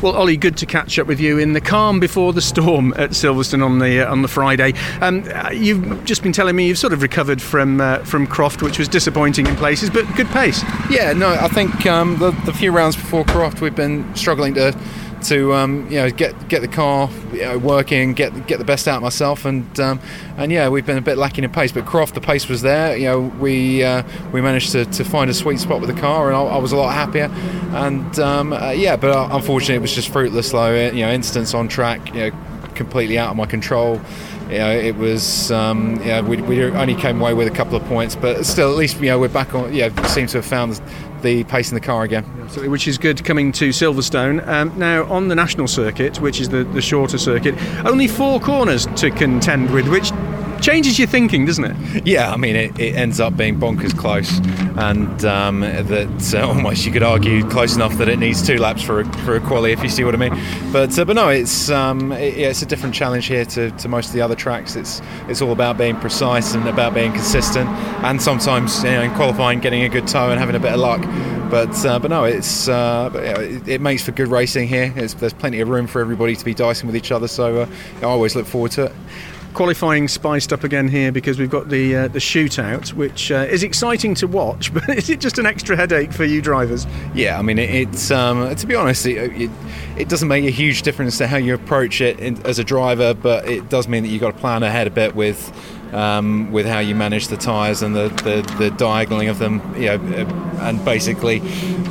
Well, Ollie, good to catch up with you in the calm before the storm at Silverstone on the uh, on the Friday. Um, uh, you've just been telling me you've sort of recovered from uh, from Croft, which was disappointing in places, but good pace. Yeah, no, I think um, the, the few rounds before Croft, we've been struggling to to um, you know get get the car you know, working, get get the best out myself, and um, and yeah, we've been a bit lacking in pace. But Croft, the pace was there. You know, we uh, we managed to, to find a sweet spot with the car, and I, I was a lot happier. And um, uh, yeah, but uh, unfortunately, it was just fruitless. Though you know, instance on track, you know, completely out of my control. You know, it was um, yeah, we, we only came away with a couple of points, but still, at least you know we're back on. Yeah, seems to have found the pace in the car again. Absolutely, which is good coming to Silverstone. Um, now, on the national circuit, which is the, the shorter circuit, only four corners to contend with, which changes your thinking, doesn't it? Yeah, I mean, it, it ends up being bonkers close, and um, that uh, almost you could argue close enough that it needs two laps for a, for a quali, if you see what I mean. But uh, but no, it's um, it, yeah, it's a different challenge here to, to most of the other tracks. It's it's all about being precise and about being consistent, and sometimes you know, in qualifying getting a good toe and having a bit of luck. But uh, but no, it's uh, it, it, makes for good racing here. It's, there's plenty of room for everybody to be dicing with each other, so uh, I always look forward to it qualifying spiced up again here because we've got the uh, the shootout, which uh, is exciting to watch. But is it just an extra headache for you drivers? Yeah, I mean, it, it's um, to be honest, it, it, it, doesn't make a huge difference to how you approach it in, as a driver, but it does mean that you've got to plan ahead a bit with um, with how you manage the tyres and the, the, the, of them, you know, uh, and basically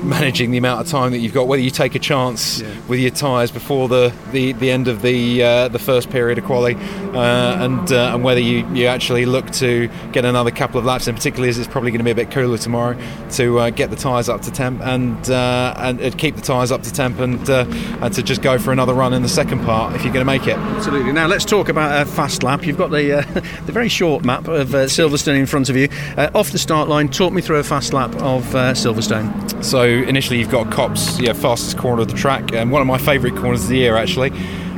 managing the amount of time that you've got. Whether you take a chance yeah. with your tyres before the, the, the end of the uh, the first period of quali, uh, and uh, and whether you, you actually look to get another couple of laps, and particularly as it's probably going to be a bit cooler tomorrow, to uh, get the tyres up to temp and uh, and keep the tyres up to temp and and to just go for another run in the second part if you're going to make it. Absolutely. Now let's talk about a fast lap. You've got the the very very short map of uh, Silverstone in front of you. Uh, off the start line, talk me through a fast lap of uh, Silverstone. So initially, you've got Copse, yeah, fastest corner of the track, and one of my favourite corners of the year actually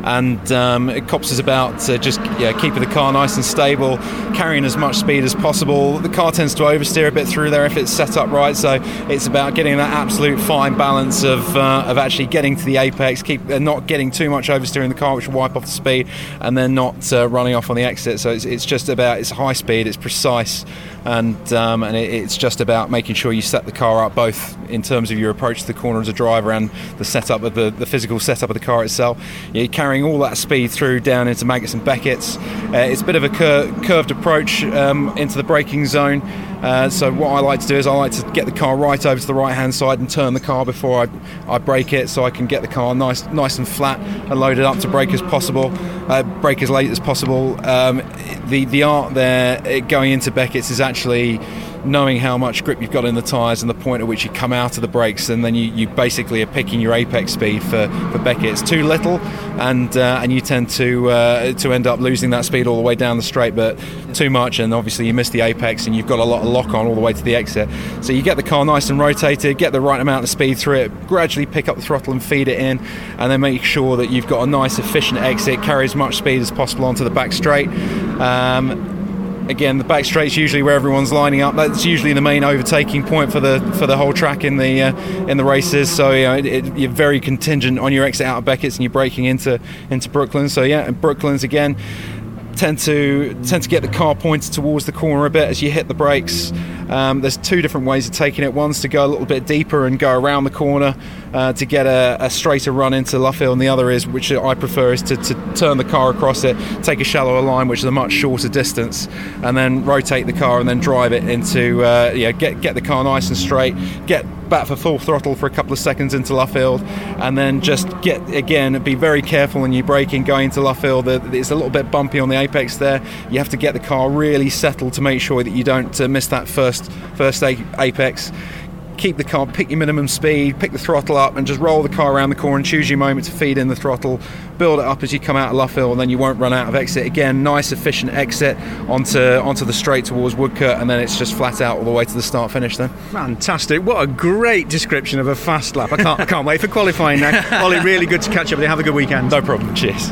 and um, Copse is about uh, just yeah, keeping the car nice and stable, carrying as much speed as possible. The car tends to oversteer a bit through there if it's set up right, so it's about getting that absolute fine balance of uh, of actually getting to the apex, keep uh, not getting too much oversteering the car, which will wipe off the speed, and then not uh, running off on the exit. So it's, it's just about it's high speed, it's precise, and um, and it, it's just about making sure you set the car up both in terms of your approach to the corner as a driver and the setup of the, the physical setup of the car itself. You're carrying all that speed through down into Maggotts and Becketts. Uh, it's a bit of a cur- curved approach um, into the braking zone. Uh, so what I like to do is I like to get the car right over to the right hand side and turn the car before I, I brake it so I can get the car nice nice and flat and load it up to brake as possible, uh, brake as late as possible. Um, the the art there going into Becketts is actually knowing how much grip you've got in the tyres and the point at which you come out of the brakes, and then you, you basically are picking your apex speed for, for Beckett. It's too little, and uh, and you tend to uh, to end up losing that speed all the way down the straight, but too much, and obviously you miss the apex, and you've got a lot of lock on all the way to the exit. So you get the car nice and rotated, get the right amount of speed through it, gradually pick up the throttle and feed it in, and then make sure that you've got a nice efficient exit, carry as much speed as possible onto the back straight. Um, again, the back straight's usually where everyone's lining up. That's usually the main overtaking point for the for the whole track in the uh, in the races. So you know, it, it, you're very contingent on your exit out of Becketts and you're breaking into into Brooklands. So yeah, and Brooklands again tend to tend to get the car pointed towards the corner a bit as you hit the brakes. Um, there's two different ways of taking it. One's to go a little bit deeper and go around the corner uh, to get a, a, straighter run into Luffield, and the other is, which I prefer, is to, to, turn the car across it, take a shallower line, which is a much shorter distance, and then rotate the car and then drive it into uh, yeah get get the car nice and straight, get back for full throttle for a couple of seconds into Luffield, and then just get again be very careful when you're braking going into Luffield. It's a little bit bumpy on the apex there. You have to get the car really settled to make sure that you don't uh, miss that first first apex keep the car, pick your minimum speed, pick the throttle up, and just roll the car around the corner and choose your moment to feed in the throttle. Build it up as you come out of Luffield, and then you won't run out of exit. Again, nice efficient exit onto onto the straight towards Woodcote, and then it's just flat out all the way to the start finish. Then fantastic! What a great description of a fast lap. I can't I can't wait for qualifying now. Ollie, really good to catch up with you. Have a good weekend. No problem. Cheers.